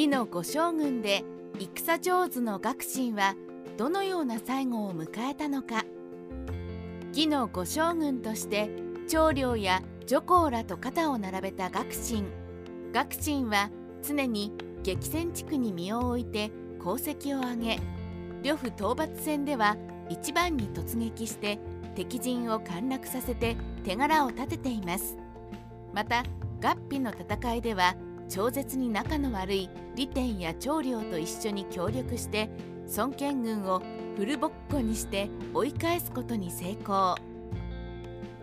義の五将軍で戦上手の学信はどのような最後を迎えたのか。義の五将軍として長領や女皇らと肩を並べた学信学信は常に激戦地区に身を置いて功績を挙げ呂布討伐戦では一番に突撃して敵陣を陥落させて手柄を立てています。また合皮の戦いでは超絶に仲の悪い利天や長領と一緒に協力して孫権軍をフルボッコにして追い返すことに成功。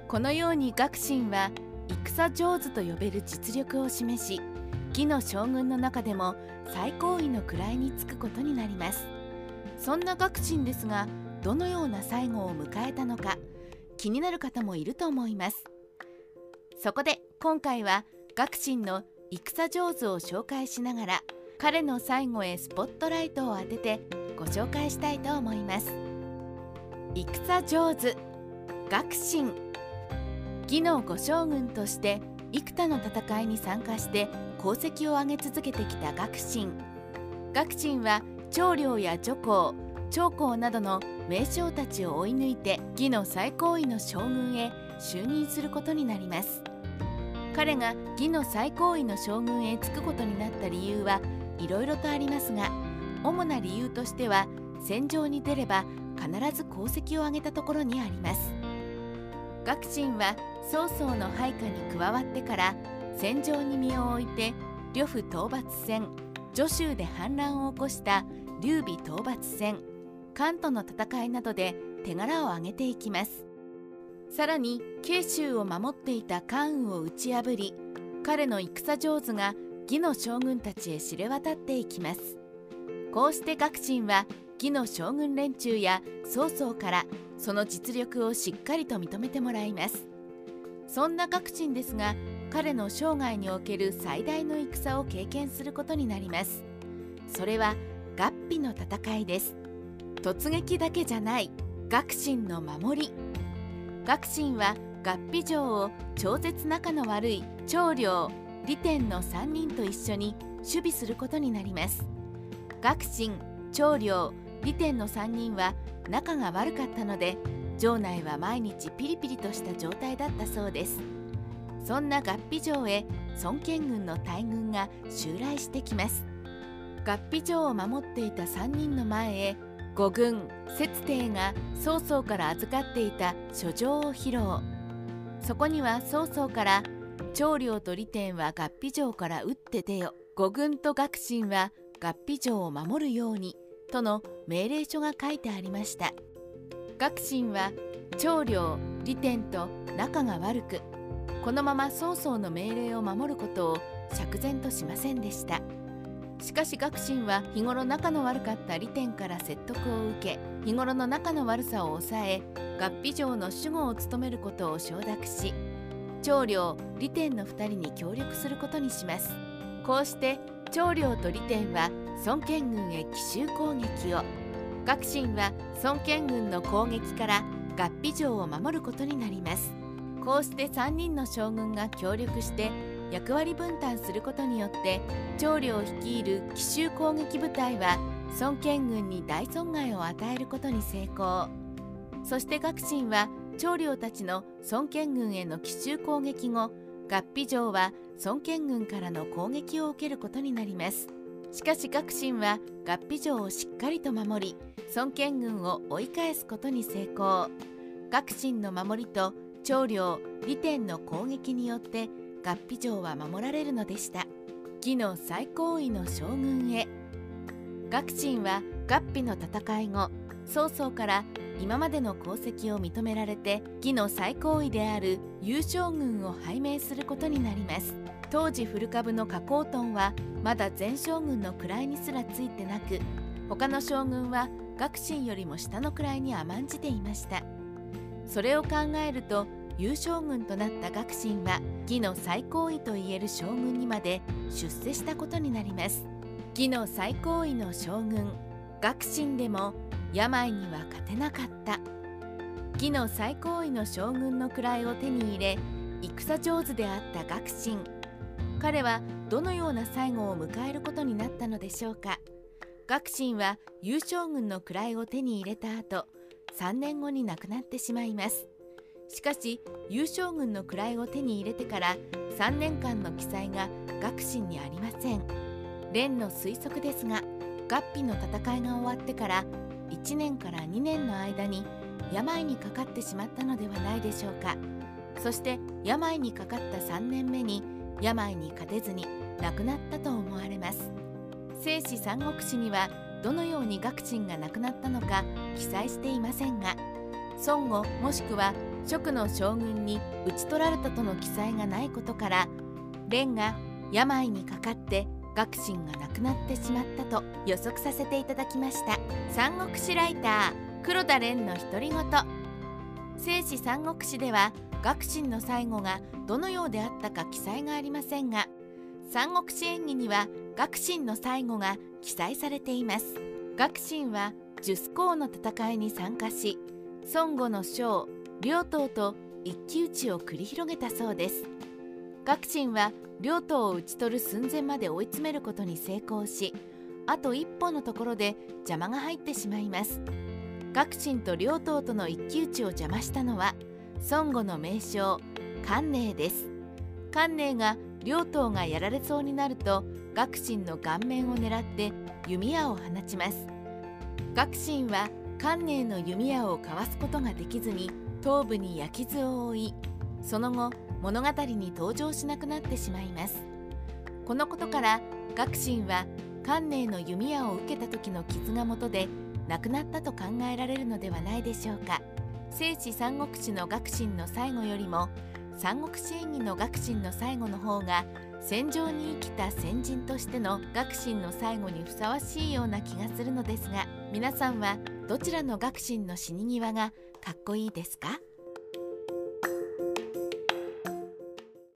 このように学信は戦上手と呼べる実力を示し義の将軍の中でも最高位の位につくことになります。そんな学信ですがどのような最後を迎えたのか気になる方もいると思います。そこで今回は学信の戦上手を紹介しながら彼の最後へスポットライトを当ててご紹介したいと思います。戦上手学信義の五将軍として幾多の戦いに参加して功績を上げ続けてきた学信学信は長領や女皇長江などの名将たちを追い抜いて義の最高位の将軍へ就任することになります。彼が義の最高位の将軍へ就くことになった理由はいろいろとありますが主な理由としては戦場に出れば必ず功績を上げたところにあります。学信は曹操の配下に加わってから戦場に身を置いて呂布討伐戦徐州で反乱を起こした劉備討伐戦関東の戦いなどで手柄を挙げていきます。さらに慶州を守っていた関羽を打ち破り彼の戦上手が義の将軍たちへ知れ渡っていきます。こうして学信は義の将軍連中や曹操からその実力をしっかりと認めてもらいます。そんな学信ですが彼の生涯における最大の戦を経験することになります。それは合皮の戦いです。突撃だけじゃない学信の守り。学信は合皮城を超絶仲の悪い長領利天の3人と一緒に守備することになります。学信長領利天の3人は仲が悪かったので城内は毎日ピリピリとした状態だったそうです。そんな合皮城へ孫権軍の大軍が襲来してきます。合皮城を守っていた3人の前へ五軍節帝が曹操から預かっていた書状を披露。そこには曹操から長領と利天は合皮城から打って出よ。五軍と学信は合皮城を守るようにとの命令書が書いてありました。学信は長領利天と仲が悪くこのまま曹操の命令を守ることを釈然としませんでした。しかし学信は日頃仲の悪かった利天から説得を受け日頃の仲の悪さを抑え合皮城の守護を務めることを承諾し長領利天の2人に協力することにします。こうして長領と利天は孫権軍へ奇襲攻撃を学信は孫権軍の攻撃から合皮城を守ることになります。こうして3人の将軍が協力して役割分担することによって長領率いる奇襲攻撃部隊は孫権軍に大損害を与えることに成功。そして学信は長領たちの孫権軍への奇襲攻撃後合皮城は孫権軍からの攻撃を受けることになります。しかし学信は合皮城をしっかりと守り孫権軍を追い返すことに成功。学信の守りと長領利天の攻撃によって合皮城は守られるのでした。義の最高位の将軍へ。学信は合皮の戦い後曹操から今までの功績を認められて義の最高位である優将軍を拝命することになります。当時古株の加工トンはまだ前将軍の位にすらついてなく他の将軍は学信よりも下の位に甘んじていました。それを考えると優将軍となった学信は義の最高位といえる将軍にまで出世したことになります。義の最高位の将軍学信でも病には勝てなかった。義の最高位の将軍の位を手に入れ戦上手であった学信彼はどのような最後を迎えることになったのでしょうか。学信は優将軍の位を手に入れた後3年後に亡くなってしまいます。しかし優将軍の位を手に入れてから3年間の記載が学信にありません。蓮の推測ですが合皮の戦いが終わってから1年から2年の間に病にかかってしまったのではないでしょうか。そして病にかかった3年目に病に勝てずに亡くなったと思われます。聖史三国志にはどのように学信が亡くなったのか記載していませんが孫悟もしくは蜀の将軍に討ち取られたとの記載がないことから蓮が病にかかって学信が亡くなってしまったと予測させていただきました。三国志ライター黒田蓮の独り言。聖史三国志では学信の最後がどのようであったか記載がありませんが三国志演義には学信の最後が記載されています。学信は十須公の戦いに参加し孫悟の将両党と一騎打ちを繰り広げたそうです。学信は両党を討ち取る寸前まで追い詰めることに成功しあと一歩のところで邪魔が入ってしまいます。学信と両党との一騎打ちを邪魔したのは孫悟の名将関寧です。関寧が両党がやられそうになると学信の顔面を狙って弓矢を放ちます。学信は関寧の弓矢をかわすことができずに頭部に焼き傷を負いその後物語に登場しなくなってしまいます。このことから学信は関寧の弓矢を受けた時の傷が元で亡くなったと考えられるのではないでしょうか。聖史三国志の学信の最後よりも三国志演義の学信の最後の方が戦場に生きた先人としての学信の最後にふさわしいような気がするのですが皆さんはどちらの学信の死に際がかっこいいですか？